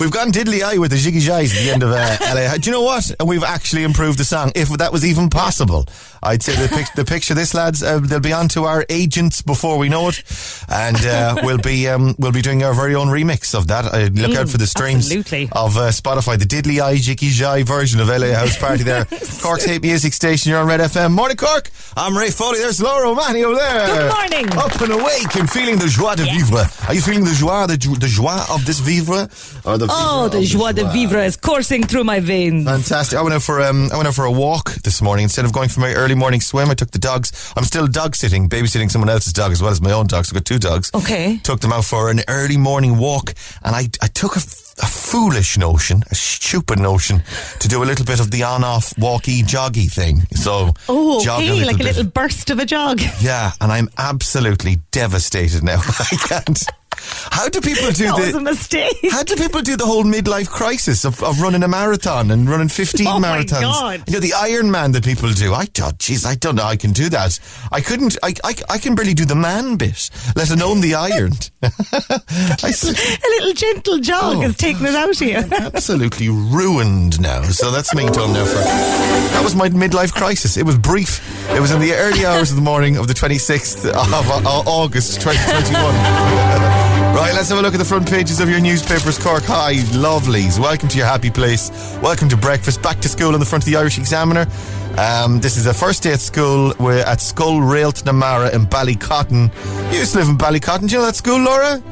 We've gone diddly eye with the jiggy jies at the end of uh, LA. Do you know what? We've actually improved the song, if that was even possible. I'd say the, pic- the picture this, lads, uh, they'll be on to our agents before we know it, and uh, we'll be um, we'll be doing our very own remix of that. Uh, look out for the streams absolutely. of uh, Spotify, the diddly eye jiggy jai version of LA House Party. There, Cork's hate music station. You're on Red FM. Morning, Cork. I'm Ray Foley. There's Laura O'Mahony over there. Good morning. Up and awake and feeling the joie de vivre. Are you feeling the joie, the, jo- the joie of this vivre, or the Oh, vivre the joie de vivre is coursing through my veins. Fantastic. I went out for um, I went out for a walk this morning instead of going for my early morning swim. I took the dogs. I'm still dog sitting, babysitting someone else's dog as well as my own dogs. I've got two dogs. Okay. Took them out for an early morning walk, and I I took a, a foolish notion, a stupid notion, to do a little bit of the on-off walkie joggy thing. So Oh, okay, like a bit. little burst of a jog. Yeah, and I'm absolutely devastated now. I can't. How do people do That was a the? mistake. How do people do the whole midlife crisis of, of running a marathon and running 15 Oh my marathons? God. You know, the Iron Man that people do. I thought, jeez, I don't know I can do that. I couldn't, I, I, I can barely do the man bit, let alone the iron. A little gentle jog Oh. has taken it out of you. absolutely ruined now. So that's me done now for. That was my midlife crisis. It was brief. It was in the early hours of the morning of the 26th of uh, August 2021. Right, let's have a look at the front pages of your newspapers. Cork Hi, lovelies. Welcome to your happy place. Welcome to breakfast. Back to school on the front of the Irish Examiner. Um, this is a first day at school. We're at Scoil Réalt na Mara in Ballycotton. You used to live in Ballycotton. Do you know that school, Laura?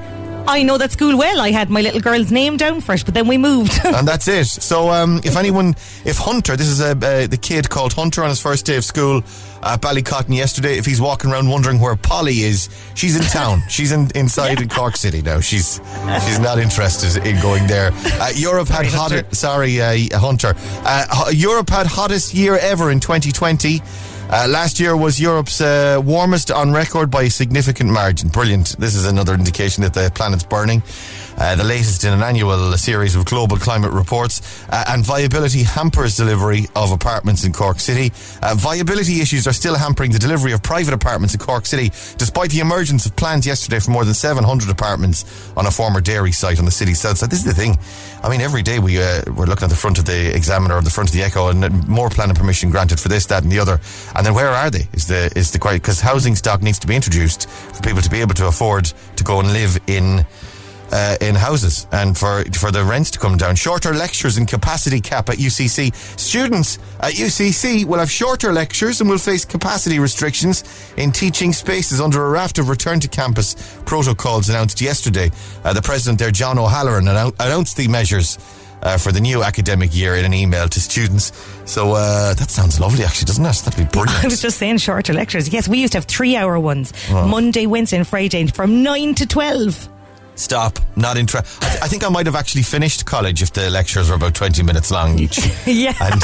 I know that school well. I had my little girl's name down for it, but then we moved. and that's it. So, um, if anyone, if Hunter, this is a, uh, the kid called Hunter on his first day of school at Ballycotton yesterday. If he's walking around wondering where Polly is, she's in town. she's in, inside in Cork City now. She's she's not interested in going there. Uh, Europe had Sorry, hottest. Sorry, uh, Hunter. Uh, Europe had hottest year ever in 2020. Uh, last year was Europe's uh, warmest on record by a significant margin. Brilliant. This is another indication that the planet's burning. Uh, the latest in an annual series of global climate reports, uh, and viability hampers delivery of apartments in Cork City. Uh, viability issues are still hampering the delivery of private apartments in Cork City, despite the emergence of plans yesterday for more than 700 apartments on a former dairy site on the city's south side. This is the thing. I mean, every day we uh, we're looking at the front of the Examiner or the front of the Echo, and more planning permission granted for this, that, and the other. And then where are they? Is the is the quite, because housing stock needs to be introduced for people to be able to afford to go and live in uh, in houses and for for the rents to come down. Shorter lectures and capacity cap at UCC. Students at UCC will have shorter lectures and will face capacity restrictions in teaching spaces under a raft of return to campus protocols announced yesterday. Uh, the president there, John O'Halloran, annou- announced the measures. Uh, for the new academic year in an email to students. So uh, that sounds lovely, actually, doesn't it? That'd be brilliant. I was just saying shorter lectures. Yes, we used to have three hour ones Monday, Wednesday, and Friday from 9 to 12. Stop. Not interested. I, th- I think I might have actually finished college if the lectures were about 20 minutes long each. Yeah. And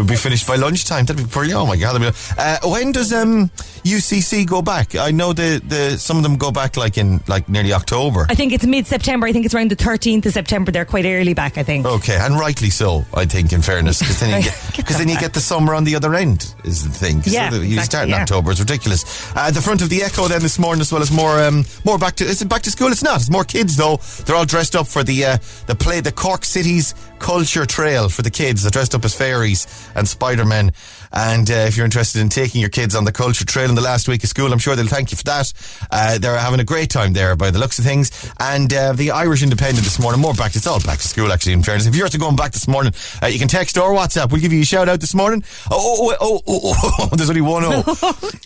we'd be finished by lunchtime. That'd be brilliant. Oh my God. Uh, when does um, UCC go back? I know the, the some of them go back like in like nearly October. I think it's mid September. I think it's around the 13th of September. They're quite early back, I think. Okay, and rightly so, I think, in fairness, because then, you get, 'cause then you get the summer on the other end, is the thing. Yeah, you exactly, start in yeah. October, it's ridiculous. Uh, the front of the Echo then this morning, as well as more, um, more back to, is it back to school? It's not. It's more kids though. They're all dressed up for the, uh, the play, the Cork City's Culture Trail for the kids. They're dressed up as fairies and Spider-Men. And uh, if you're interested in taking your kids on the Culture Trail in the last week of school, I'm sure they'll thank you for that. Uh, they're having a great time there by the looks of things. And uh, the Irish Independent this morning, more back. It's all back to school, actually, in fairness. If you're to going back this morning, uh, you can text or WhatsApp. We'll give you a shout out this morning. Oh, oh, oh, oh, oh, oh there's only one O.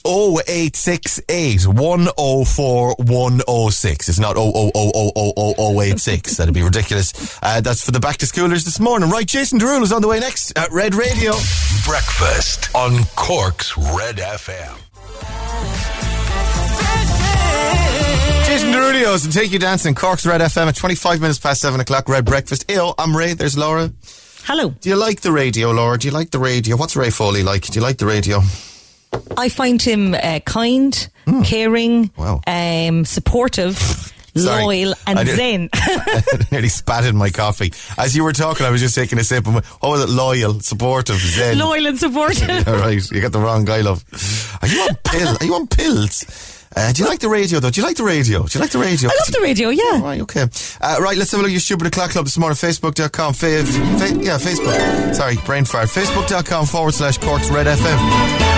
0868 104 106. It's not 0000086. That'd be ridiculous. Uh, that's for the back to schoolers this morning. Right, Jason Derulo is on the way next at Red Radio. Breakfast on Cork's Red FM. Jason Derulo's and take you dancing. Cork's Red FM at 25 minutes past 7 o'clock. Red Breakfast. Ew, I'm Ray. There's Laura. Hello. Do you like the radio, Laura? Do you like the radio? What's Ray Foley like? Do you like the radio? I find him uh, kind, caring, Hmm. Wow. um, supportive, Sorry. loyal, and I zen. I nearly spat in my coffee. As you were talking, I was just taking a sip. And went, what was it? Loyal, supportive, zen. loyal and supportive. All right, you got the wrong guy, love. Are you on pill? Are you on pills? Uh, do you like the radio, though? Do you like the radio? Do you like the radio? I love the radio, yeah. Right, okay. Uh, right, let's have a look at your Stupid O'Clock Club this morning. Facebook.com. Fa- fa- yeah, Facebook. Sorry, brain fart. Facebook.com forward slash Cork's Red FM.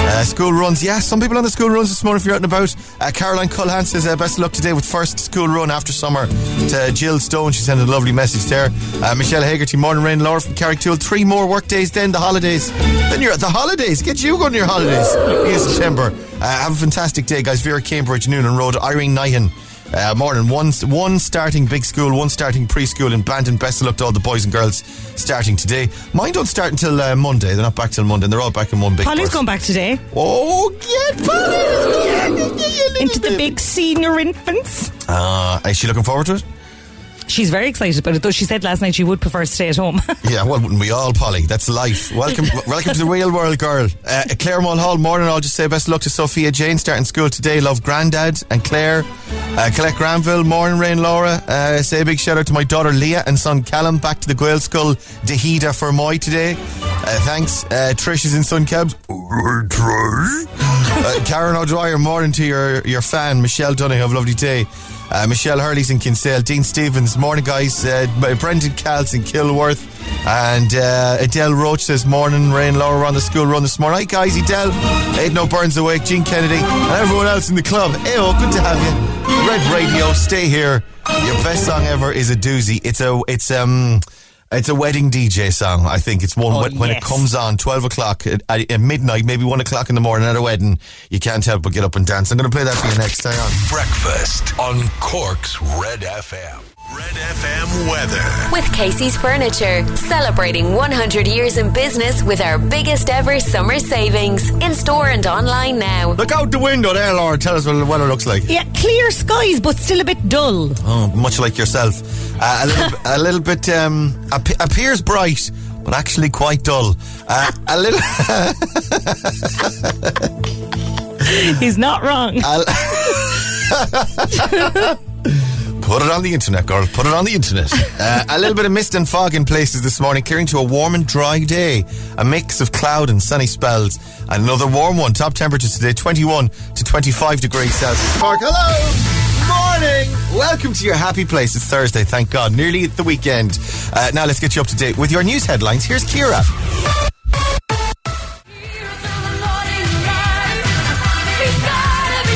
Uh, school runs. Yeah, some people on the school runs this morning if you're out and about. Uh, Caroline Culhan says, uh, best of luck today with first school run after summer to Jill Stone. She sent a lovely message there. Uh, Michelle Hagerty, morning rain, Laura from Carrigtwohill. Three more work days, then the holidays. Then you're at the holidays. Get you going to your holidays in September. Uh, have a fantastic day, guys. Vera Cambridge, Noonan Road, Irene Nyhan. Uh, more than One, one starting big school, one starting preschool in Bandon. Best of luck to all the boys and girls starting today. Mine don't start until uh, Monday. They're not back till Monday. and They're all back in one big Polly's bus. going back today Oh, get Polly! into the big senior infants. Uh, is she looking forward to it? She's very excited about it, though she said last night she would prefer to stay at home. Yeah, well, wouldn't we all, Polly? That's life. Welcome, welcome to the real world, girl. Uh, Claire Mulhall, morning. I'll just say best of luck to Sophia Jane starting school today. Love Grandad and Claire. Uh, Colette Granville, morning, Rain Laura. Uh, say a big shout out to my daughter Leah and son Callum back to the Gael School de hÍde for Moy today. Uh, thanks. Uh, Trish is in Sun Cabs. uh, Karen O'Dwyer, morning to your, your fan, Michelle Dunning. Have a lovely day. Uh, Michelle Hurley's in Kinsale. Dean Stevens, morning, guys. Uh, Brendan Cal's in Kilworth. And uh, Adele Roach says, morning, Rain, Laura on the school run this morning. Hi, guys, Adele. Edno Burns awake, Gene Kennedy, and everyone else in the club. Eyo, good to have you. Red Radio, stay here. Your best song ever is a doozy. It's a, it's, um, it's a wedding DJ song. I think it's one Oh, when, when it comes on twelve o'clock at, at, at midnight, maybe one o'clock in the morning at a wedding. You can't help but get up and dance. I'm going to play that for you next time. Breakfast on Cork's Red FM. Red FM weather. With Casey's Furniture, celebrating 100 years in business with our biggest ever summer savings. In store and online now. Look out the window there, Laura. Tell us what the weather looks like. yeah, clear skies, but still a bit dull. Oh, much like yourself. Uh, a little, a little bit um, ap- appears bright, but actually quite dull. Uh, a little. He's not wrong. Put it on the internet, girl. Put it on the internet. Uh, a little bit of mist and fog in places this morning, clearing to a warm and dry day. A mix of cloud and sunny spells. And another warm one. Top temperatures today 21 to 25 degrees Celsius. Cork, hello. Morning. Welcome to your happy place. It's Thursday, thank God. Nearly at the weekend. Uh, now let's get you up to date with your news headlines. Here's Kira.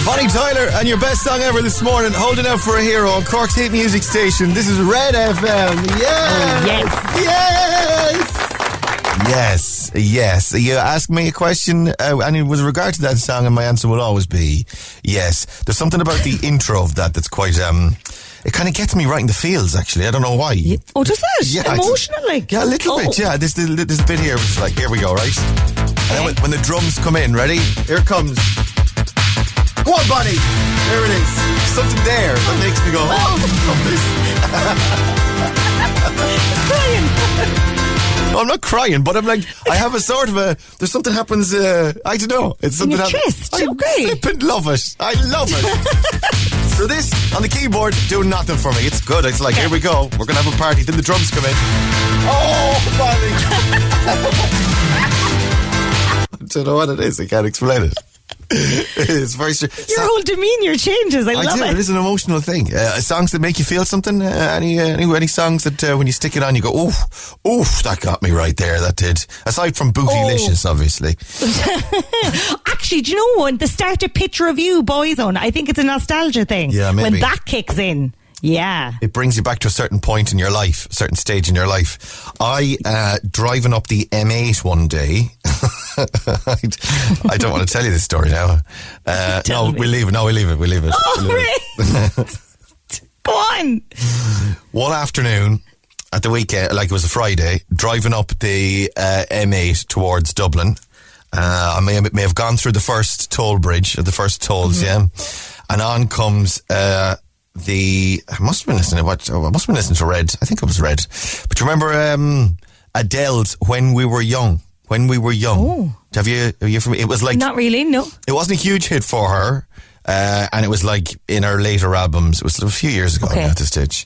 Bonnie Tyler and your best song ever this morning, holding out for a hero on Cork's hit music station. This is Red FM. Yes. yes. Yes. Yes. Yes. You ask me a question, uh, and with regard to that song, and my answer will always be yes. There's something about the intro of that that's quite, um, it kind of gets me right in the feels, actually. I don't know why. Oh, does it? Yeah, it's- Emotional, like? Yeah, a little Oh. bit. Yeah, this this, this bit here, which is like, here we go, right? And then when, when the drums come in, ready? Here it comes. Go on, Bonnie. There it is. Something there that makes me go, oh, love this. Crying. No, I'm not crying, but I'm like, I have a sort of a. There's something happens. Uh, I don't know. It's In something. your hap- chest. I Okay. flippin' love it. I love it. so this on the keyboard doing nothing for me. It's good. It's like here we go. We're gonna have a party. Then the drums come in. Oh, Bonnie. I don't know what it is. I can't explain it. it's very strange. Your whole demeanour changes. I, I love do. it. It is an emotional thing. Uh, songs that make you feel something. Uh, any, uh, any any songs that uh, when you stick it on, you go, "Oof, oof, that got me right there." That did. Aside from Bootylicious, Oh. obviously. Actually, do you know one? The start of Picture of You Boyzone. I think it's a nostalgia thing. Yeah, maybe. When that kicks in. Yeah. It brings you back to a certain point in your life, a certain stage in your life. I uh, driving up the M8 one day. I don't want to tell you this story now. Uh, no, me. we leave it. No, we leave it. We leave it. Oh, We leave it. Go on. one afternoon at the weekend, like it was a Friday, driving up the uh, M8 towards Dublin. Uh, I may, may have gone through the first toll bridge, or the first tolls, yeah. And on comes uh, the I must have been listening to what oh, I must have been listening to Red. I think it was Red. But you remember um, Adele's "When We Were Young"? When we were young, Oh. have you? Have you? From it was like Not really, no. it wasn't a huge hit for her, uh, and it was like in her later albums. It was a few years ago Okay. at this stage.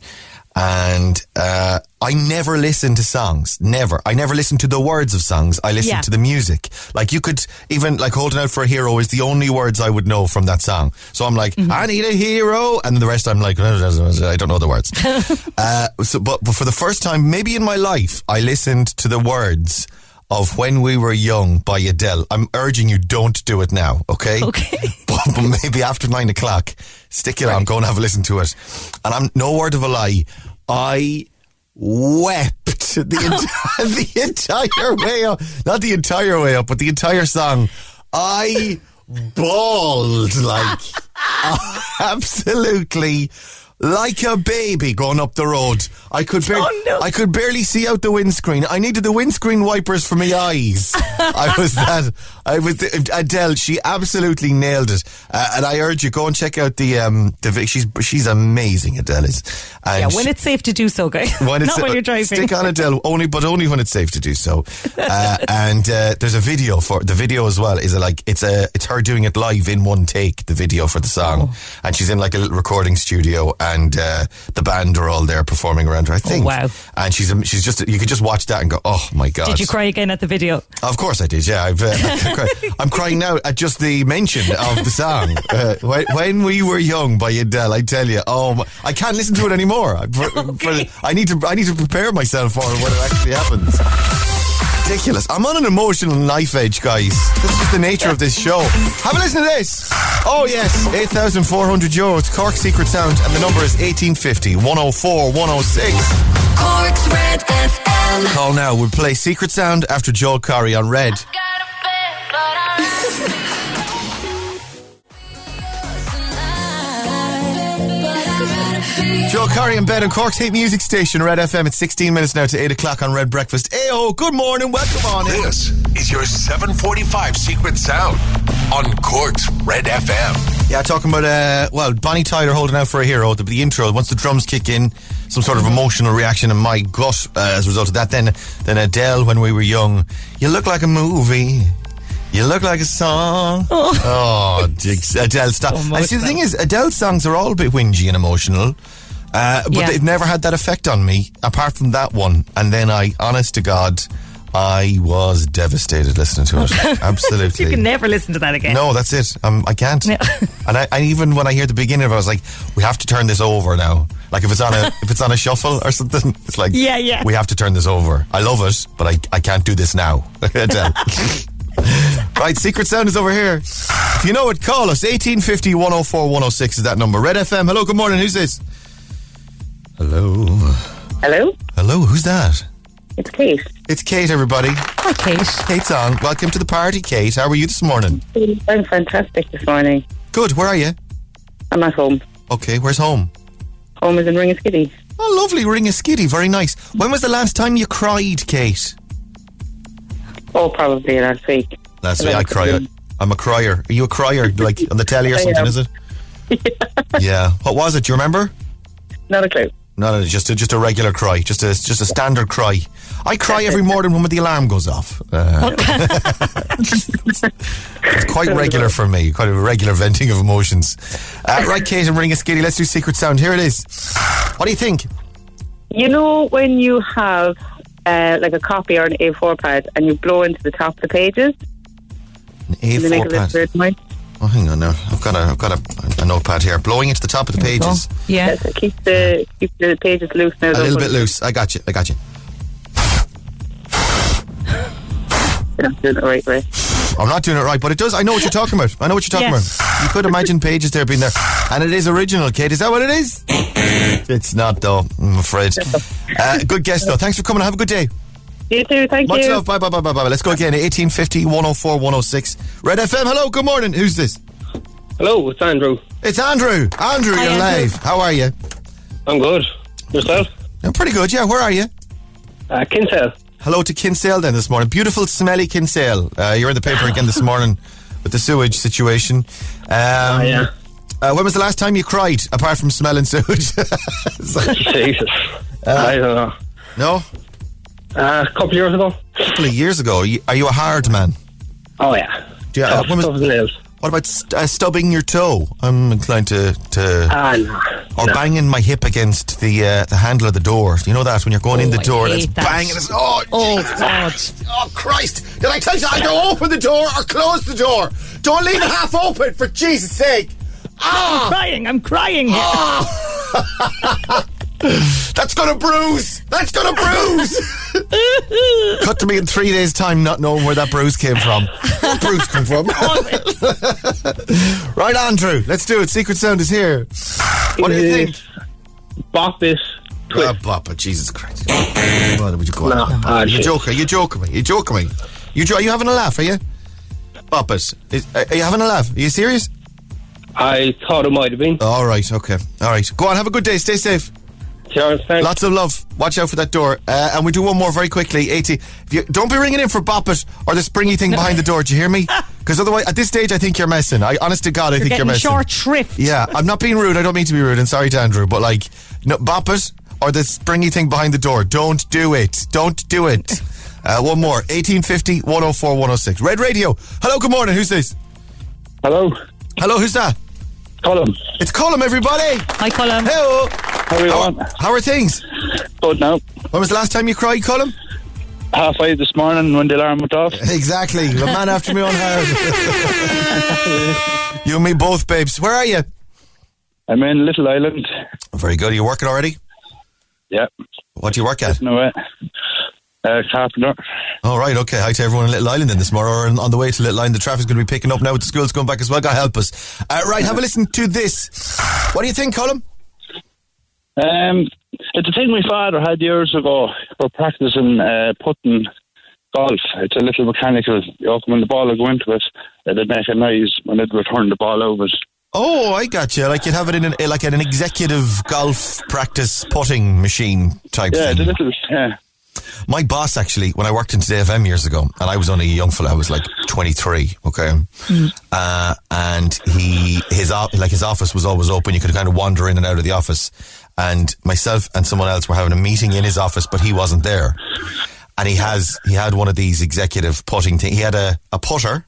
And uh, I never listen to songs. Never. I never listen to the words of songs. I listen Yeah. to the music. Like you could even like holding out for a hero is the only words I would know from that song. So I'm like, I need a hero, and the rest I'm like, I don't know the words. uh, so, but, but for the first time, maybe in my life, I listened to the words of When We Were Young by Adele. I'm urging you, don't do it now, okay? Okay. but, but maybe after nine o'clock, stick it on, go and have a listen to it. And I'm no word of a lie, I wept the, entire the entire way up. Not the entire way up, but the entire song. I bawled like absolutely like a baby going up the road. I could barely, Oh, no. I could barely see out the windscreen. I needed the windscreen wipers for my eyes. I was that. I was Adele. She absolutely nailed it. Uh, and I urge you go and check out the um the she's she's amazing. Adele is. And Yeah, she- when it's safe to do so, guys. when it's, Not when you're driving. Stick on Adele, only but only when it's safe to do so. Uh, and uh, there's a video for the video as well. Is like it's a it's her doing it live in one take. The video for the song, Oh. and she's in like a little recording studio, and uh, the band are all there performing around her. I think. Oh, wow. And she's she's just you could just watch that and go, oh my god. Did you cry again at the video? Of course I did. Yeah, I've, uh, I. I'm crying now at just the mention of the song. Uh, when, when we were young by Adele, I tell you, oh, my, I can't listen to it anymore. I, for, for- I need to, I need to prepare myself for when it actually happens. Ridiculous. I'm on an emotional knife edge, guys. This is the nature of this show. Have a listen to this. Oh yes, 8,400 euros. Cork Secret Sound, and the number is 1850 104 106. Cork's Red FM. Call now. We'll play Secret Sound after Joel Corry on Red. Joel Corry and Ben on Cork's Hate Music Station, Red FM. It's 16 minutes now to 8 o'clock on Red Breakfast. Ayo, good morning, welcome on in. This is your 745 Secret Sound on Cork's Red FM. Yeah, talking about, uh, well, Bonnie Tyler holding out for a hero. The, the intro, once the drums kick in, some sort of emotional reaction in my gut uh, as a result of that. Then, then Adele, when we were young, you look like a movie. You look like a song. Oh, jigs. Adele, stop. So and see, the thing is, Adele's songs are all a bit whingy and emotional. Uh, but Yeah. they've never had that effect on me, apart from that one. And then I, honest to God, I was devastated listening to it. Absolutely. You can never listen to that again. No, that's it. Um, I can't. Yeah. and I, I even when I hear the beginning of it, I was like, we have to turn this over now. Like if it's on a if it's on a shuffle or something, it's like Yeah, yeah. we have to turn this over. I love it, but I, I can't do this now. Right, Secret Sound is over here. If you know it, call us. 1850 104 106 is that number. Red FM. Hello, good morning. Who's this? Hello. Hello, Hello, who's that? it's Kate. It's Kate, everybody. Hi, Kate. Kate's on. Welcome to the party, Kate. How are you this morning? I'm fantastic this morning. Good. Where are you? I'm at home. Okay, where's home? Home is in Ringaskiddy. Oh, lovely. Ring a skiddy. Very nice. When was the last time you cried, Kate? Oh, probably last week. Last And week then I a cry. I'm a crier. Are you a crier? Like on the telly or something, is it? Yeah. What was it? Do you remember? Not a clue. No, no, just a, just a regular cry. Just a just a standard cry. I cry every morning when the alarm goes off. Uh, it's quite regular for me. Quite a regular venting of emotions. Uh, right, Kate, and Ringaskiddy. Let's do secret sound. Here it is. What do you think? You know when you have uh, like a copy or an A4 pad and you blow into the top of the pages, An and they make a A4 pad. Weird noise. Oh, hang on now. I've got a I've got a, a notepad here. Blowing it to the top of the There pages. Yeah. Yes, it keeps the keep the pages loose now. A little bit loose. I got you. I got you. You're not doing it the right way. I'm not doing it right, but it does. I know what you're talking about. I know what you're talking Yes. about. You could imagine pages there being there, and it is original. Kate, is that what it is? it's not, though. I'm afraid. Uh, good guess, though. Thanks for coming. Have a good day. You too. Thank Much you. love. Bye, bye, bye, bye, bye. Let's go again. 1850 104 106. Red FM. Hello. Good morning. Who's this? Hello, it's Andrew. It's Andrew. Andrew, Hi, you're Andrew. live. How are you? I'm good. Yourself? I'm pretty good. Yeah. Where are you? Uh, Kinsale. Hello to Kinsale then this morning. Beautiful, smelly Kinsale. Uh, you're in the paper again this morning with the sewage situation. Um, yeah. Uh, when was the last time you cried, apart from smelling sewage? Jesus. I don't know. no? Uh, a couple of years ago. A couple of years ago. Are you, a hard man? Oh, yeah. Do you, uh, Tough, was- tough as nails. What about st- uh, stubbing your toe? I'm inclined to. to Ah, no. or no. banging my hip against the uh, the handle of the door. You know that when you're going in the Oh, I door, hate it's that. banging. It's, oh, Oh, Jesus. God. Oh Christ! Did I tell you to either open the door or close the door? Don't leave it half open, for Jesus' sake! Ah! I'm crying, I'm crying here. That's gonna bruise. That's gonna bruise. Cut to me in three days' time, not knowing where that bruise came from. Where bruise come from? right, Andrew. Let's do it. Secret sound is here. What do you think? Bop this. Twist. Uh, Papa, Jesus Christ. What would you go No, on? ah, you shit. joking? you're joking me? you're joking me? You jo- are you having a laugh? Are you? Boppers, is, are you having a laugh? Are you serious? I thought it might have been. All right, okay, all right. Go on, have a good day. Stay safe. Cheers, thanks. Lots of love. Watch out for that door. Uh, and we do one more very quickly. 80. If you, don't be ringing in for Bop It or the springy thing behind the door. Do you hear me? Because otherwise, at this stage, I think you're messing. I, honest to God, I think you're messing. short shrift. Yeah, I'm not being rude. I don't mean to be rude. And sorry to Andrew, but like, no, Bop It or the springy thing behind the door. Don't do it. Don't do it. Uh, one more. 1850 104 106. Red Radio. Hello, good morning. Who's this? Hello. Hello, who's that? Colin. It's Colin, everybody. Hi, Colin. Hello. How are you How, on? how are things? Good now. When was the last time you cried, Colin? Half five this morning when the alarm went off. Exactly. A man after me on heart. you and me both, babes. Where are you? I'm in Little Island. Very good. Are you working already? Yeah. What do you work at? No way. Uh, carpenter. All right, okay. Hi to everyone in Little Island then this morning, or on- the way to Little Island. The traffic's going to be picking up now with the schools going back as well. God help us. Uh, right, have a listen to this. What do you think, Colin? Um, it's a thing my father had years ago for practicing uh, putting golf. It's a little mechanical. You know, when the ball would go into it, it'd make a noise when it return the ball over. Oh, I got you. Like you'd have it in an, like an executive golf practice putting machine type Yeah, thing. little. Yeah. My boss actually, when I worked in Today FM years ago, and I was only a young fella, I was like 23, okay, uh, and he his like his office was always open. You could kind of wander in and out of the office, and myself and someone else were having a meeting in his office, but he wasn't there. And he has he had one of these executive putting thing. He had a, a putter.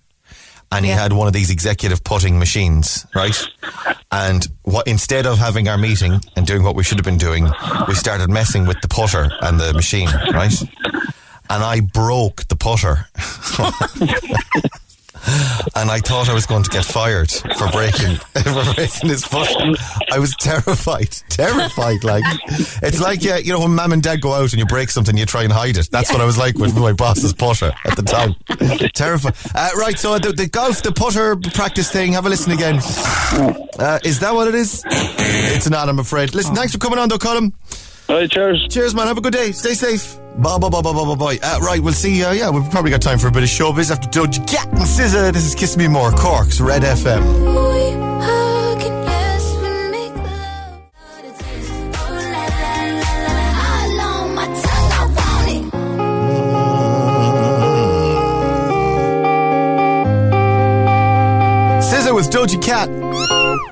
And he Yeah. had one of these executive putting machines, right? And what instead of having our meeting and doing what we should have been doing, we started messing with the putter and the machine, right? And I broke the putter. and I thought I was going to get fired for breaking for breaking his foot. I was terrified, terrified. Like it's like yeah, you know when mum and dad go out and you break something, you try and hide it. That's what I was like with my boss's putter at the time. terrified. Uh, right, so the, the golf, the putter practice thing. Have a listen again. Uh, is that what it is? It's not, I'm afraid. Listen, thanks for coming on, though, Colin. All right, cheers. Cheers, man. Have a good day. Stay safe. Bye, bye, bye, bye, bye, bye, bye. Uh, right, we'll see. Uh, yeah, we've probably got time for a bit of showbiz after Doja Cat and SZA. This is Kiss Me More, Corks, Red FM. With Doja Cat.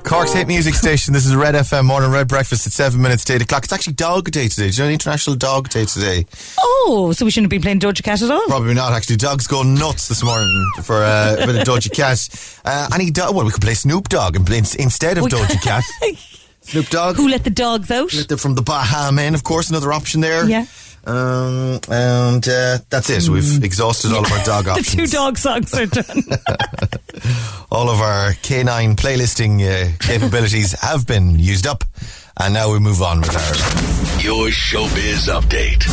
Cork's hit music station. This is Red FM morning red breakfast at seven minutes to eight o'clock. It's actually Dog Day today. Do you know International Dog Day today? Oh, so we shouldn't be playing Doja Cat at all? Probably not. Actually, dogs go nuts this morning for uh, a bit of Doja Cat. Uh, any dog? Well, we could play Snoop Dogg and play ins- instead of Doja Cat. Snoop Dogg. Who let the dogs out? They're from the Baha Men, of course, another option there. Yeah. Um, and uh, that's it. We've exhausted all of our dog options. The options. two dog songs are done. all of our canine playlisting uh, capabilities have been used up. And now we move on with our Your showbiz update.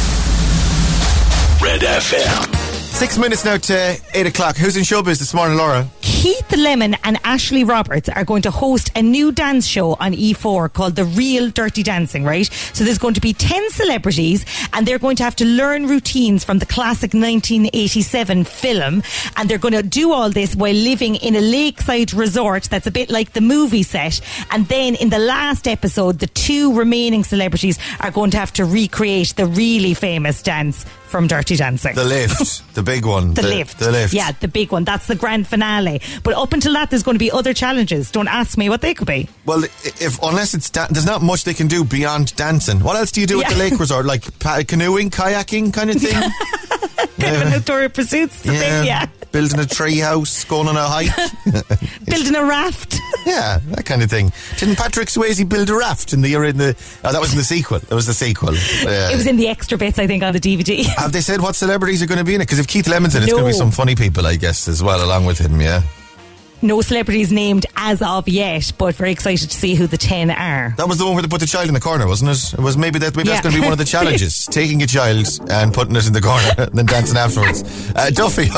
Red FM. Six minutes now to eight o'clock. Who's in showbiz this morning, Laura? Keith Lemon and Ashley Roberts are going to host a new dance show on E4 called The Real Dirty Dancing, right? So there's going to be 10 celebrities and they're going to have to learn routines from the classic 1987 film. And they're going to do all this while living in a lakeside resort that's a bit like the movie set. And then in the last episode, the two remaining celebrities are going to have to recreate the really famous dance from Dirty Dancing. The lift, the big one. The, lift. The lift. Yeah, the big one. That's the grand finale. But up until that, there's going to be other challenges. Don't ask me what they could be. Well, if unless it's da- there's not much they can do beyond dancing. What else do you do at the lake resort? Like pa- canoeing, kayaking, kind of thing. Bit of an outdoor pursuits thing, yeah. Building a tree house, going on a hike. Building a raft. yeah, that kind of thing. Didn't Patrick Swayze build a raft in the uh, in the? Oh, that was in the sequel. That was the sequel. Yeah. It was in the extra bits, I think, on the DVD. Have they said what celebrities are going to be in it? Because if Keith Lemon's in it, it's going to be some funny people, I guess, as well, along with him. Yeah. No celebrities named as of yet, but very excited to see who the 10 are. That was the one where they put the child in the corner, wasn't it? It was maybe that maybe that's going to be one of the challenges: taking a child and putting it in the corner, and then dancing afterwards. Uh, Duffy,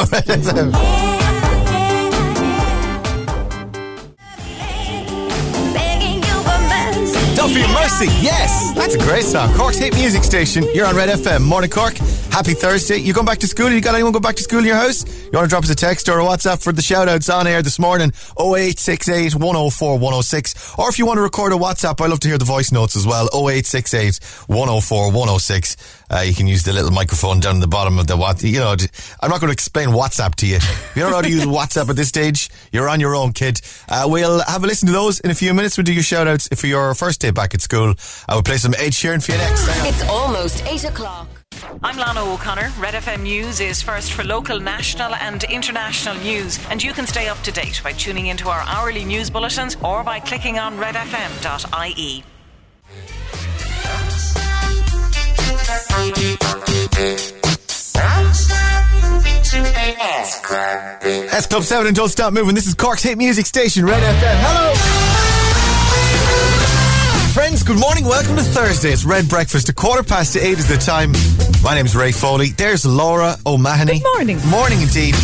Duffy Mercy, yes, that's a great song. Cork's hit music station. You're on Red FM. Morning, Cork. Happy Thursday. You going back to school? You got anyone go back to school in your house? You want to drop us a text or a WhatsApp for the shout outs on air this morning? 0868 104 106. Or if you want to record a WhatsApp, I love to hear the voice notes as well. 0868 104 106. Uh, you can use the little microphone down the bottom of the what. You know, I'm not going to explain WhatsApp to you. If you don't know how to use WhatsApp at this stage, you're on your own, kid. Uh, we'll have a listen to those in a few minutes. We'll do your shout outs for your first day back at school. I will play some Ed Sheeran for you next. It's almost 8 o'clock. I'm Lana O'Connor. Red FM News is first for local, national, and international news, and you can stay up to date by tuning into our hourly news bulletins or by clicking on redfm.ie. That's Club 7 and Don't Stop Moving. This is Cork's hit music station, Red FM. Hello! Friends, good morning. Welcome to Thursday. It's Red Breakfast. A quarter past eight is the time. My name's Ray Foley. There's Laura O'Mahony. Good morning. Morning indeed.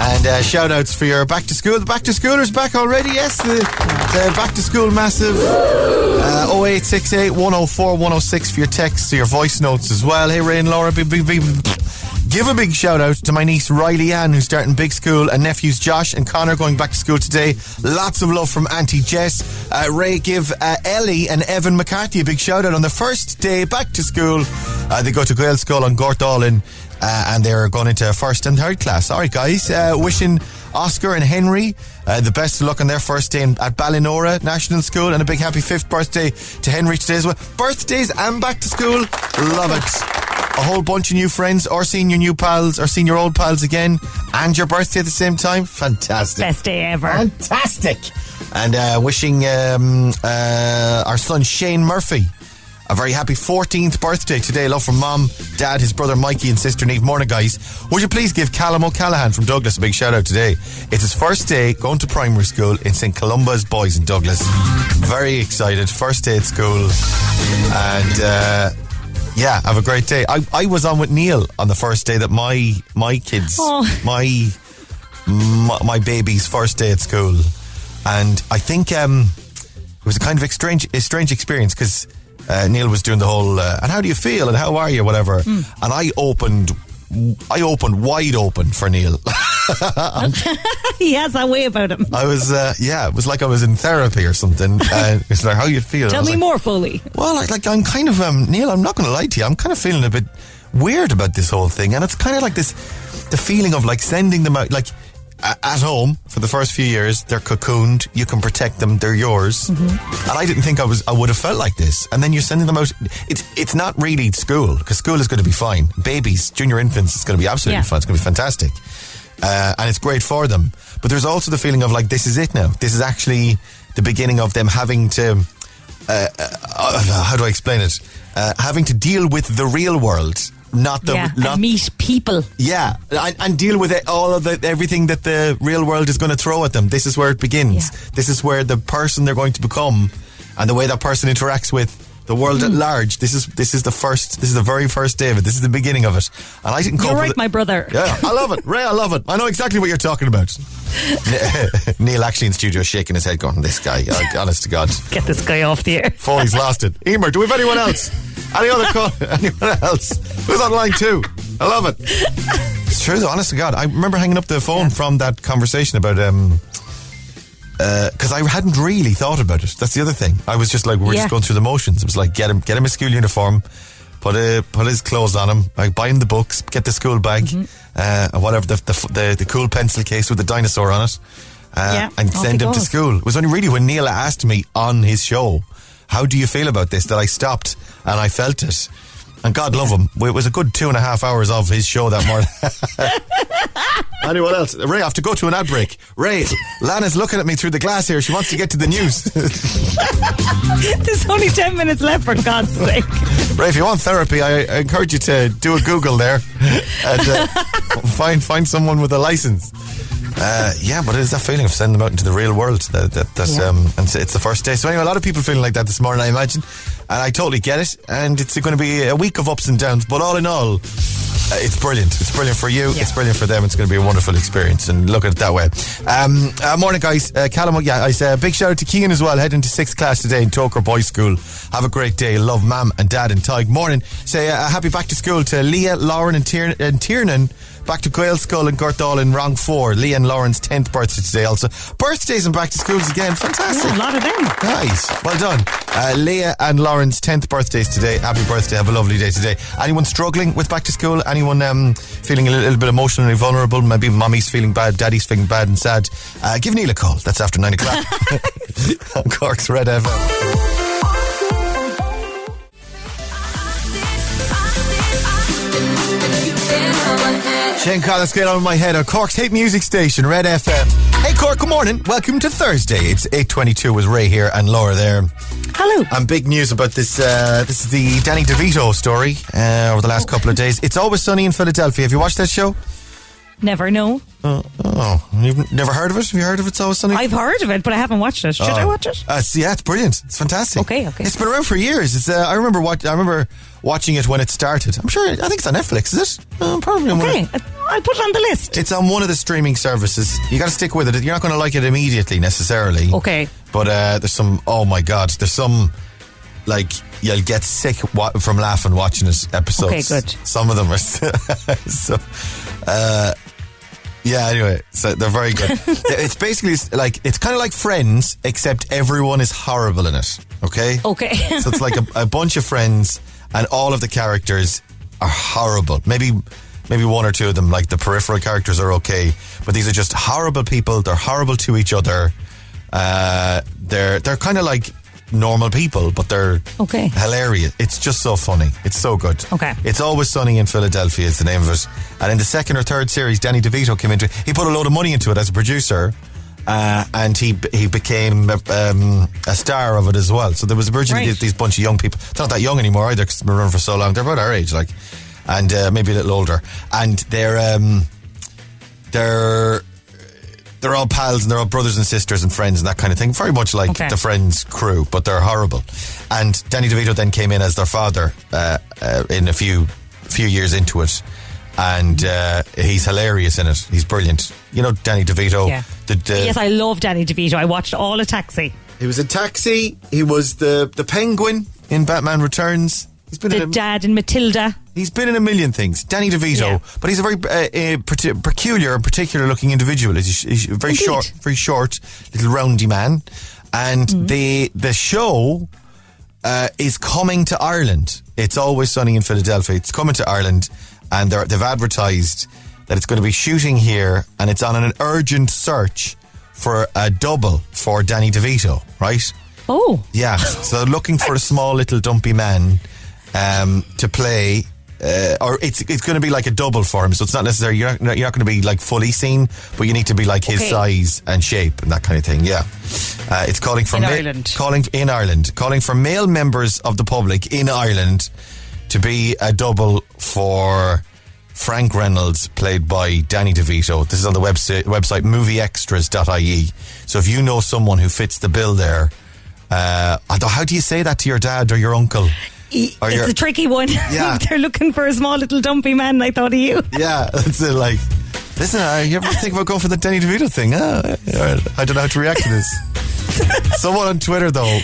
And uh, shout outs for your back to school. The back to schoolers back already, yes. The, the back to school massive. Uh, 0868 104 106 for your texts, your voice notes as well. Hey, Ray and Laura, big, big, big, Give a big shout out to my niece Riley Ann, who's starting big school, and nephews Josh and Connor going back to school today. Lots of love from Auntie Jess. Uh, Ray, give uh, Ellie and Evan McCarthy a big shout out on the first day back to school. Uh, they go to Gael School on Gortallin, uh, and they're going into first and third class. All right, guys. Uh, wishing Oscar and Henry uh, the best of luck on their first day in, at Ballinora National School, and a big happy fifth birthday to Henry today as well. Birthdays and back to school. Love it a whole bunch of new friends or seeing your new pals or seeing your old pals again and your birthday at the same time. Fantastic. Best day ever. Fantastic. And uh, wishing um, uh, our son Shane Murphy a very happy 14th birthday today. Love from mom, dad, his brother Mikey, and sister Neve. Morning, guys. Would you please give Callum O'Callaghan from Douglas a big shout out today? It's his first day going to primary school in St. Columba's Boys in Douglas. Very excited. First day at school. And, uh, yeah, have a great day. I, I was on with Neil on the first day that my my kids, Oh. my, my my baby's first day at school, and I think um, it was a kind of strange, a strange experience because uh, Neil was doing the whole uh, and how do you feel and how are you whatever, and I opened. I opened wide open for Neil. he has that way about him. I was, uh, yeah, it was like I was in therapy or something. And it's like, how you feel? Tell me like, more fully. Well, like, like I'm kind of um, Neil. I'm not going to lie to you. I'm kind of feeling a bit weird about this whole thing, and it's kind of like this, the feeling of like sending them out, like at home for the first few years. They're cocooned. You can protect them. They're yours. And I didn't think I was. I would have felt like this. And then you're sending them out. It's it's not really school because school is going to be fine. Babies, junior infants, it's going to be absolutely Yeah. fine. It's going to be fantastic. Uh, and it's great for them. But there's also the feeling of like this is it now. This is actually the beginning of them having to uh, uh, how do I explain it? Uh, having to deal with the real world, not the yeah, not meet people. yeah, and, and deal with it, all of the everything that the real world is going to throw at them. This is where it begins. Yeah. This is where the person they're going to become, and the way that person interacts with the world Mm. at large. This is this is the first. This is the very first day of it. This is the beginning of it. And I didn't. You're right, my brother. Yeah, I love it. Ray, I love it. I know exactly what you're talking about. Neil actually in studio shaking his head going, this guy, honest to God. Get this guy off the air. Foley's lost it. Emer, do we have anyone else? Any other call? Anyone else? Who's on line two? I love it. It's true though, honest to God. I remember hanging up the phone from that conversation about um because I hadn't really thought about it. That's the other thing. I was just like, we we're Yeah. just going through the motions. It was like, get him, get him a school uniform, put a, put his clothes on him, like buy him the books, get the school bag, uh, whatever the, the the the cool pencil case with the dinosaur on it, uh, Yeah, and off send he him to goes. school. It was only really when Neil asked me on his show, "How do you feel about this?" that I stopped and I felt it. And God love him, it was a good two and a half hours of his show that morning. Anyone else? Ray, I have to go to an ad break. Ray, Lana's looking at me through the glass here. She wants to get to the news. There's only 10 minutes left, for God's sake. Ray, if you want therapy, I, I encourage you to do a Google there and uh, find find someone with a license. Uh, yeah, but it is that feeling of sending them out into the real world. That, that, that's, Yeah. um, and it's- the first day. So anyway, a lot of people feeling like that this morning, I imagine, and I totally get it. And it's going to be a week of ups and downs, but all in all, uh, it's brilliant. It's brilliant for you. Yeah. It's brilliant for them. It's going to be a wonderful experience, and look at it that way. Um, uh, morning, guys. Uh, Callum, yeah, I say a big shout out to Kean as well. Heading to sixth class today in Togher Boys School. Have a great day. Love, mam and dad and Tig. Morning. Say uh, a happy back to school to Leah, Lauren, and, Tier- and Tiernan. Back to Gael Skull and Gortall in Wrong 4. Leah and Lauren's 10th birthday today also. Birthdays and back to schools again. Fantastic. Yeah, a lot of them. Nice. Well done. Uh, Leah and Lauren's 10th birthdays today. Happy birthday. Have a lovely day today. Anyone struggling with back to school? Anyone um, feeling a little, little bit emotionally vulnerable? Maybe mommy's feeling bad, daddy's feeling bad and sad. Uh, give Neil a call. That's after 9 o'clock. on Cork's Red FM. Shane Collins, get on my head on Cork's hit music station, Red FM. Hey Cork, good morning. Welcome to Thursday. It's 8.22 with Ray here and Laura there. Hello. And big news about this. Uh, this is the Danny DeVito story uh, over the last couple of days. It's always sunny in Philadelphia. Have you watched that show? Never know. Oh, oh you've never heard of it? Have you heard of It's Always Sunny? I've heard of it, but I haven't watched it. Should I Oh. watch it? Uh, it's- yeah, it's brilliant. It's fantastic. Okay, okay. It's been around for years. It's. Uh, I remember. What, I remember watching it when it started. I'm sure. I think it's on Netflix. Is it? Uh, probably. on one of- Okay, I'll put it on the list. It's on one of the streaming services. You got to stick with it. You're not going to like it immediately necessarily. Okay. But uh, there's some. Oh my God! There's some. Like you'll get sick wa- from laughing watching it episodes. Okay, good. Some of them are so. Uh, yeah. Anyway, so they're very good. it's basically like it's kind of like Friends, except everyone is horrible in it. Okay. Okay. so it's like a, a bunch of friends, and all of the characters are horrible. Maybe, maybe one or two of them, like the peripheral characters, are okay, but these are just horrible people. They're horrible to each other. Uh, they're they're kind of like normal people, but they're Okay. hilarious. It's just so funny. It's so good. Okay. It's always sunny in Philadelphia. Is the name of it. And in the second or third series, Danny DeVito came into. it. He put a load of money into it as a producer. Uh, and he he became um, a star of it as well. So there was originally Right. these, these bunch of young people. They're not that young anymore either because they've been around for so long. They're about our age, like, and uh, maybe a little older. And they're um, they're they're all pals and they're all brothers and sisters and friends and that kind of thing. Very much like Okay. the Friends crew, but they're horrible. And Danny DeVito then came in as their father uh, uh, in a few few years into it. And uh, he's hilarious in it. He's brilliant. You know Danny DeVito. Yeah. The, the, yes, I love Danny DeVito. I watched all of Taxi. he was in Taxi. He was the the Penguin in Batman Returns. He's been The in a, dad in Matilda. He's been in a million things. Danny DeVito, Yeah. but he's a very uh, uh, peculiar and particular looking individual. He's, he's very Indeed. short, very short, little roundy man. And Mm-hmm. the the show uh, is coming to Ireland. It's always sunny in Philadelphia. It's coming to Ireland, and they're, they've advertised that it's going to be shooting here, and it's on an urgent search for a double for Danny DeVito. Right? Oh, Yeah, so looking for a small little dumpy man um, to play. Uh, or it's it's going to be like a double for him, so it's not necessarily you're not, you're not going to be like fully seen, but you need to be like his Okay. size and shape and that kind of thing. Yeah, uh, it's calling for In ma- Ireland. calling in Ireland, calling for male members of the public in Ireland to be a double for Frank Reynolds, played by Danny DeVito. This is on the website website movieextras.ie. So if you know someone who fits the bill there, uh, how do you say that to your dad or your uncle? It's a tricky one. Yeah. They're looking for a small little dumpy man. I thought of you. Yeah, that's it. Like, listen, I, you ever think about going for the Danny DeVito thing? I don't know how to react to this. Someone on Twitter, though,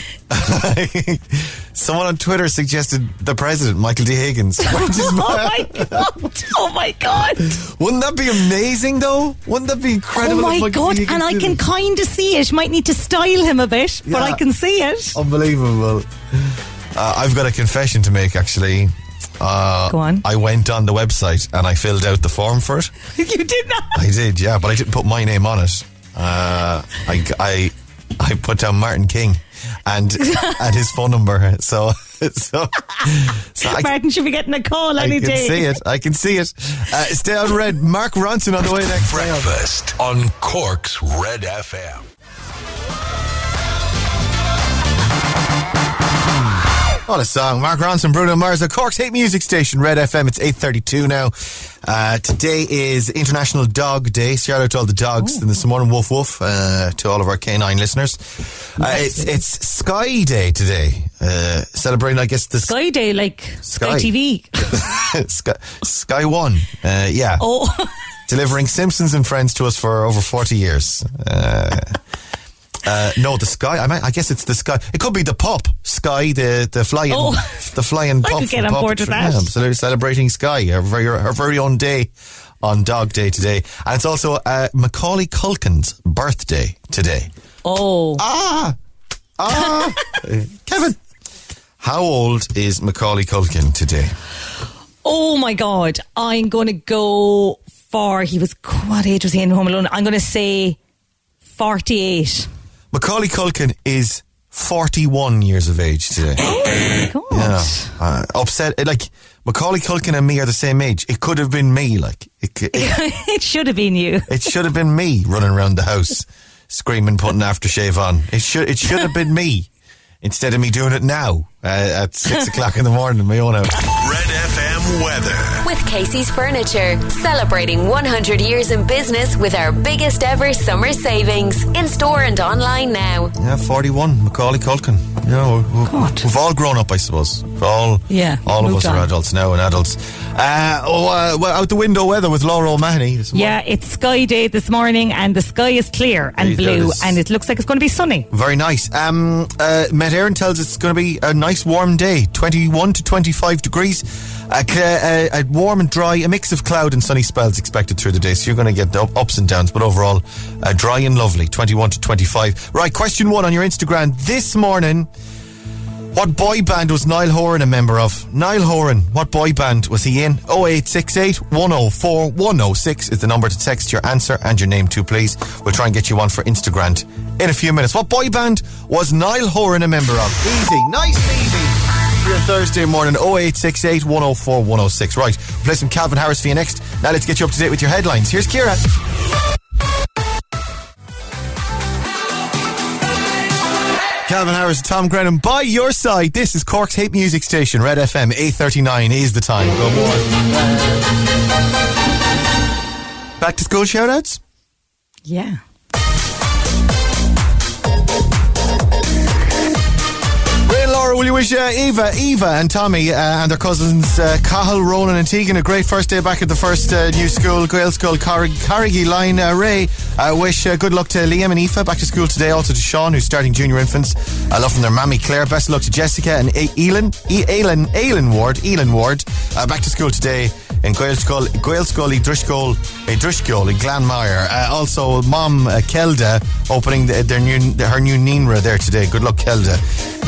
someone on Twitter suggested the president, Michael D. Higgins. Oh my god! Oh my god! Wouldn't that be amazing, though? Wouldn't that be Oh incredible? if my god! And I can kind of see it. Might need to style him a bit, but I can see it. Unbelievable. Uh, I've got a confession to make, actually. Uh, Go on. I went on the website and I filled out the form for it. you did not. I did, yeah, but I didn't put my name on it. Uh, I, I, I put down Martin King and and his phone number. So, so, so I, Martin should be getting a call any day. I any can day. see it. I can see it. Uh, stay on red. Mark Ronson on the way next. Stay on. Breakfast on Cork's Red FM. What a song. Mark Ronson, Bruno Mars, the Cork's Hate Music Station, Red FM. It's 8.32 now. Uh, today is International Dog Day. Shout out to all the dogs and this morning, woof woof, uh, to all of our canine listeners. Uh, it's, it's Sky Day today. Uh, celebrating, I guess, the Sky Day, like Sky, Sky. TV. Sky, Sky One. Uh, yeah. Oh, Delivering Simpsons and Friends to us for over 40 years. Uh, no, the Sky. I, might, I guess it's the Sky. It could be the pop Sky, the the flying, Oh. the flying I pup. could get on board with that. Absolutely celebrating Sky, her very, her very own day on Dog Day today, and it's also uh, Macaulay Culkin's birthday today. oh. Ah, ah, Kevin. How old is Macaulay Culkin today? Oh my God. I'm going to go for, he was, what age was he in Home Alone? I'm going to say 48. Macaulay Culkin is 41 years of age today. God. Yeah. Uh, upset. Like, Macaulay Culkin and me are the same age. It could have been me. Like, it, it, it should have been you. it should have been me running around the house screaming, putting aftershave on. It should, it should have been me instead of me doing it now uh, at six o'clock in the morning in my own house. Red FM weather. With Casey's Furniture, celebrating 100 years in business with our biggest ever summer savings. In store and online now. Yeah, 41, Macaulay Culkin. You know, we- God. we've all grown up, I suppose. We've all, Yeah, all of moved us are adults now and adults. Uh, oh, uh, well, out the window weather with Laura O'Mahony. Yeah, it's Sky Day this morning and the sky is clear and go, blue and it looks like it's going to be sunny. Very nice. Um, uh, Met Éireann tells us it's going to be a nice warm day, 21 to 25 degrees. Uh, uh, uh, warm and dry, a mix of cloud and sunny spells expected through the day. So you're going to get the ups and downs, but overall, uh, dry and lovely, 21 to 25. Right, question one on your Instagram this morning. What boy band was Niall Horan a member of? Niall Horan, what boy band was he in? 0868 104 106 is the number to text your answer and your name to, please. We'll try and get you one for Instagram in a few minutes. What boy band was Niall Horan a member of? Easy, nice easy. For your Thursday morning, 0868 104 106. Right, play some Calvin Harris for you next. Now let's get you up to date with your headlines. Here's Kira. Calvin Harris, Tom Grennan, by your side. This is Cork's Hate Music Station, Red FM. 8.39 is the time. Go more. Back to school shoutouts? Yeah. Laura, will you wish uh, Eva, Eva and Tommy uh, and their cousins uh, Cahill, Ronan and Tegan a great first day back at the first uh, new school, Gaelscoil, Car- Carrigtwohill. Uh, Ray, uh, wish uh, good luck to Liam and Aoife back to school today. Also to Sean, who's starting junior infants. I love from their mammy Claire. Best of luck to Jessica and A- Elin, e- Ailin, Ailin Ward, Elin Ward, back to school today in Gaelscoil, Gael School, Uí Drisceoil, Idrishkol in Glanmire. Uh, also, Mom uh, Kelda opening the, their new her new naíonra there today. Good luck, Kelda.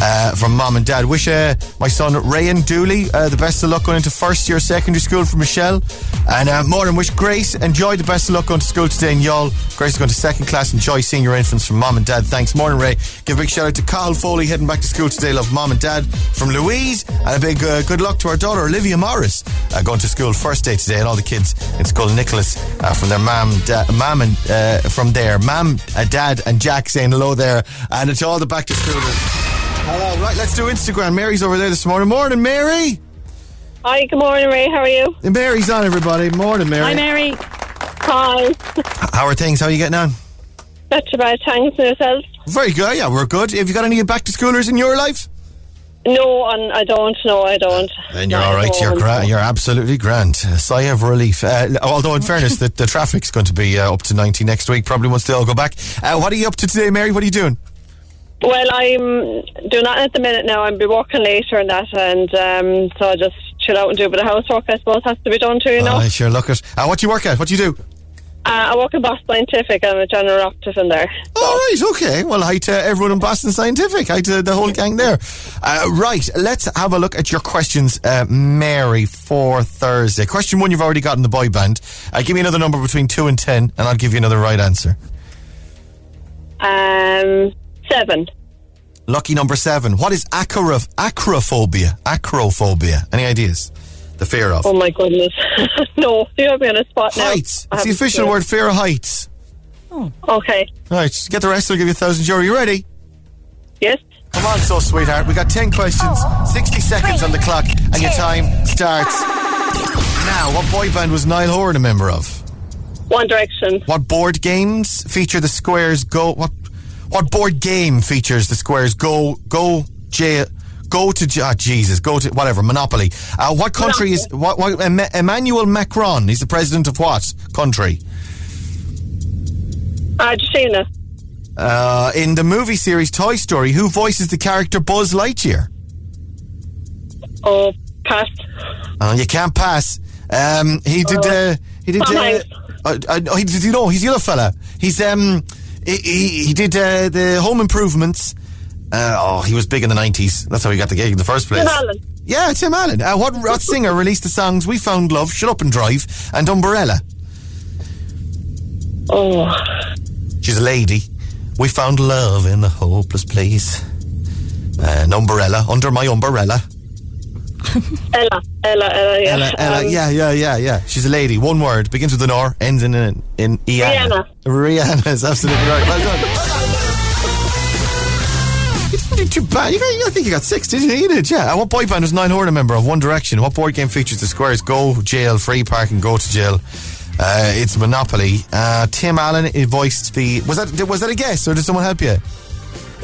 Uh, from mom and dad. Wish uh, my son Rayan Dooley uh, the best of luck going into first year secondary school for Michelle. And uh, more than wish Grace enjoy the best of luck going to school today in Youghal. Grace is going to second class. Enjoy seeing your infants from mom and dad. Thanks. Morning, Ray. Give a big shout out to Carl Foley heading back to school today. Love mom and dad from Louise. And a big uh, good luck to our daughter Olivia Morris uh, going to school first day today. And all the kids in school. Nicholas uh, from their mom, da- mom and uh, from there, mom, dad, and Jack saying hello there. And it's all the back to schoolers. Hello, right, let's do Instagram. Mary's over there this morning. Morning, Mary. Hi, good morning, Ray. How are you? And Mary's on, everybody. Morning, Mary. Hi, Mary. Hi. How are things? How are you getting on? Not too bad. Thanks and yourself. Very good. Yeah, we're good. Have you got any back to schoolers in your life? No, and I don't. No, I don't. Then you're Not all right. You're gra- You're absolutely grand. A sigh of relief. Uh, although, in fairness, the, the traffic's going to be uh, up to 90 next week. Probably once they all go back. Uh, what are you up to today, Mary? What are you doing? Well, I'm doing that at the minute now. I'll be working later and that, and um, so I just chill out and do a bit of housework. I suppose has to be done too, you know. I sure look at. Uh, what do you work at? What do you do? Uh, I work in Boston Scientific. I'm a general optician there. All right, okay. Well, hi to everyone in Boston Scientific. Hi to the whole gang there. Uh, right, let's have a look at your questions, uh, Mary, for Thursday. Question one, you've already got in the boy band. Uh, give me another number between two and ten, and I'll give you another right answer. Um, seven. Lucky number seven. What is acro- acrophobia? Acrophobia. Any ideas? The fear of Oh my goodness. no, you have me on a spot now. heights. It's the official word. Fear of heights. it. Okay. Right. Get the rest. I'll give you a thousand euro. You ready? Yes. Come on, so sweetheart. We got 10 questions, 60 seconds on the clock, and your time starts now. What boy band was Niall Horan a member of? One Direction. What board games feature the squares go? What what board game features the squares go go J go to ah, Jesus go to whatever Monopoly? Uh, what country is what, what Em- Emmanuel Macron? He's the president of what country? Argentina. Uh, in the movie series Toy Story, who voices the character Buzz Lightyear? Oh, pass. Uh, you can't pass. Um, he did. Uh, he did. Tom Uh, uh, uh, he did. You know, he's the other fella. He's um. He he, he did uh, the Home Improvements. Uh, oh, he was big in the nineties. That's how he got the gig in the first place. Tim Allen. Yeah, Tim Allen. Uh, what, what singer released the songs "We Found Love," "Shut Up and Drive," and "Umbrella"? Oh, She's a lady. We found love in a hopeless place. And umbrella, under my umbrella. Ella. Ella. Ella. Yeah. Ella, Ella, Um, yeah, yeah, yeah, yeah. She's a lady. One word begins with an R, ends in in, in Iana. Rihanna. Rihanna is absolutely right. Well done. You didn't do too bad. You got, I think you got six, didn't you? You did, yeah. And what boy band was Niall Horan a member of? One Direction. What board game features the squares go, jail, free park, and go to jail? Uh, it's Monopoly. Uh, Tim Allen voiced the. Was that was that a guess or did someone help you?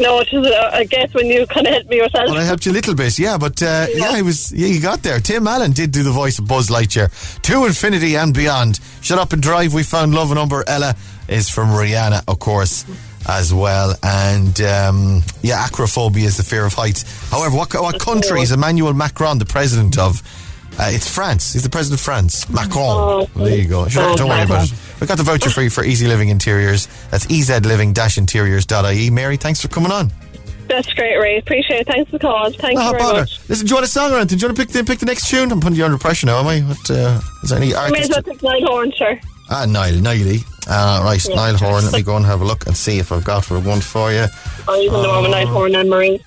No, it was a, a guess when you kind of helped me yourself. Well, I helped you a little bit, yeah, but uh, yeah, he was. Yeah, you got there. Tim Allen did do the voice of Buzz Lightyear to infinity and beyond. Shut up and drive. We found love and umbrella is from Rihanna, of course, as well. And um, yeah, acrophobia is the fear of heights. However, what what country is Emmanuel Macron the president of? Uh, it's France. He's the president of France. Macron. Oh. there you go. Sure, Oh, don't worry about it. We got the voucher for you for EZ Living Interiors. That's ezliving-interiors.ie. Mary, thanks for coming on. That's great, Ray. Appreciate it. Thanks for the call. Thanks No very bother. much. Listen, do you want a song or anything? Do you want to pick the, pick the next tune? I'm putting you under pressure now, am I? What, uh, is there any May as artist? well pick Niall Horan, sure. Ah, Niall, Niall. Uh, right, Yeah. Niall Horan. Let me go and have a look and see if I've got one for you. Or even the one Niall Horan and Marie.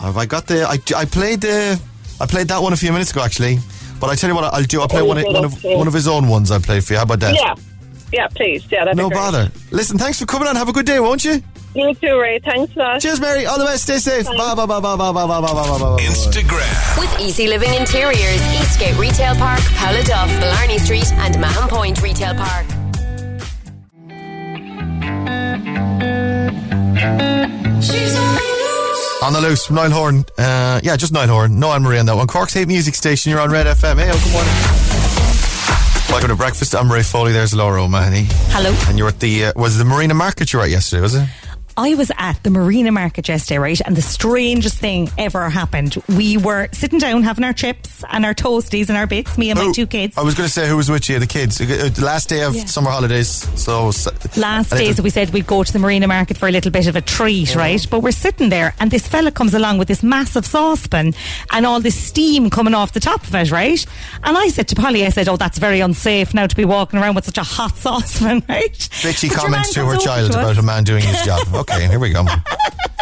Have I got the? I, I played the. I played that one a few minutes ago, actually. But I tell you what, I'll do. I'll play Oh, one, of, one of one of his own ones. I'll play for you. How about that? Yeah. Yeah, please. Yeah, that'd No be great. bother. Listen, thanks for coming on. Have a good day, won't you? You too, Ray. Thanks for that. Cheers, Mary. All the best. Stay safe. Bye, bye, bye, bye, bye, bye, bye, bye, bye, bye, bye. Instagram. With EZ Living Interiors, Eastgate Retail Park, Paladuff, Blarney Street, and Mahon Point Retail Park. On the loose from Niall Horan. Uh, yeah, just Niall Horan. No Anne Marie on that one. Cork's Hate Music Station. You're on Red FM. Hey, oh, good morning. Welcome to breakfast. I'm Ray Foley. There's Laura O'Mahony. Hello. And you're at the, uh, was the Marina Market you were at yesterday, was it? I was at the Marina Market yesterday, right? And the strangest thing ever happened. We were sitting down having our chips and our toasties and our bits, me and my two kids. I was going to say who was with you, the kids. Uh, The last day of Yeah. summer holidays. So Last days was- we said we'd go to the Marina Market for a little bit of a treat, right? But we're sitting there and this fella comes along with this massive saucepan and all this steam coming off the top of it, right? And I said to Polly, I said, oh, that's very unsafe now to be walking around with such a hot saucepan, right? bitchy comments to her child about a man doing his job. Okay, here we go.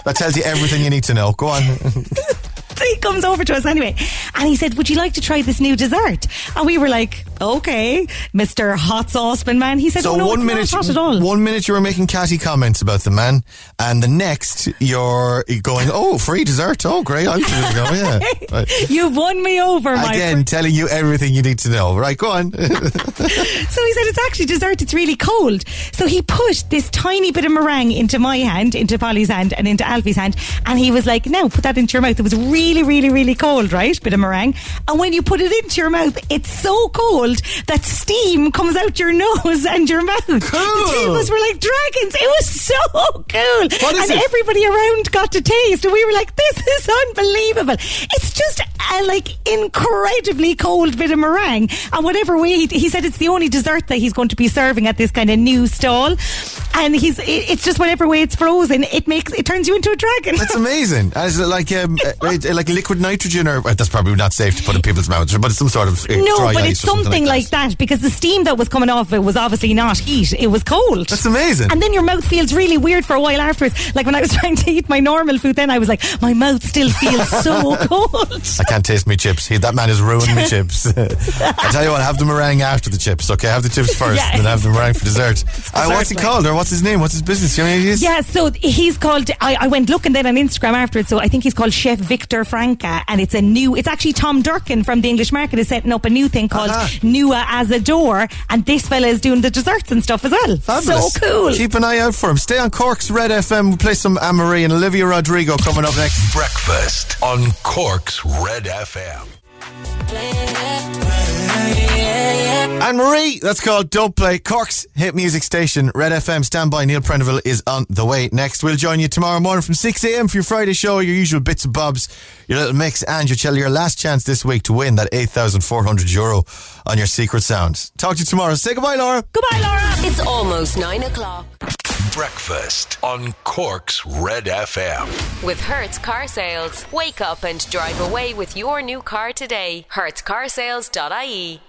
That tells you everything you need to know. Go on. he comes over to us anyway and he said would you like to try this new dessert and we were like okay mr hot saucepan man he said So oh, no, one minute, hot at all one minute you were making catty comments about the man, and the next you're going, "Oh, free dessert! Oh, great! I'll give it a go." Yeah, Right. you've won me over my Again, telling you everything you need to know. Right, go on. So he said, it's actually dessert, it's really cold. So he put this tiny bit of meringue into my hand, into Polly's hand, and into Alfie's hand. And he was like, now put that into your mouth. It was really, really, really really cold, right? Bit of meringue. And when you put it into your mouth, it's so cold that steam comes out your nose and your mouth. The two of us were like dragons. It was so cool. What is and it? everybody around got to taste. And we were like, this is unbelievable. It's just a like incredibly cold bit of meringue. And whatever way he, he said it's the only dessert that he's going to be serving at this kind of new stall. and he's. It, it's just whatever way it's frozen, it makes it turns you into a dragon. That's amazing. It like um, uh, like liquid nitrogen, or that's probably not safe to put in people's mouths, but it's some sort of uh, no, but it's or something like that. because the steam that was coming off it was obviously not heat; it was cold. That's amazing. And then your mouth feels really weird for a while afterwards. Like when I was trying to eat my normal food, then I was like, my mouth still feels so cold. I can't taste my chips. He, that man has ruined my chips. I tell you what, have the meringue after the chips. Okay, have the chips first, Yeah. then have the meringue for dessert. Uh, what's he called, or what's his name? What's his business? You know? Yeah, so he's called. I, I went looking then on Instagram afterwards. So I think he's called Chef Victor Franca, and it's a new. It's actually Tom Durcan from the English Market is setting up a new thing called Aha. Nua door, and this fella is doing the desserts and stuff as well. Fabulous. So cool. Keep an eye out for him. Stay on Cork's Red FM. We'll play some Anne-Marie and Olivia Rodrigo coming up next. Breakfast on Cork's Red FM. Anne Marie, that's called Don't Play. Cork's hit music station, Red FM. Stand by. Neil Prendeville is on the way next. We'll join you tomorrow morning from 6 a.m. for your Friday show, your usual bits and bobs, your little mix, and your your last chance this week to win that 8,400 euro on your secret sound. Talk to you tomorrow. Say goodbye, Laura. Goodbye, Laura. It's almost nine o'clock. Breakfast on Cork's Red FM. With Hertz Car Sales. Wake up and drive away with your new car today. HertzCarsales.ie.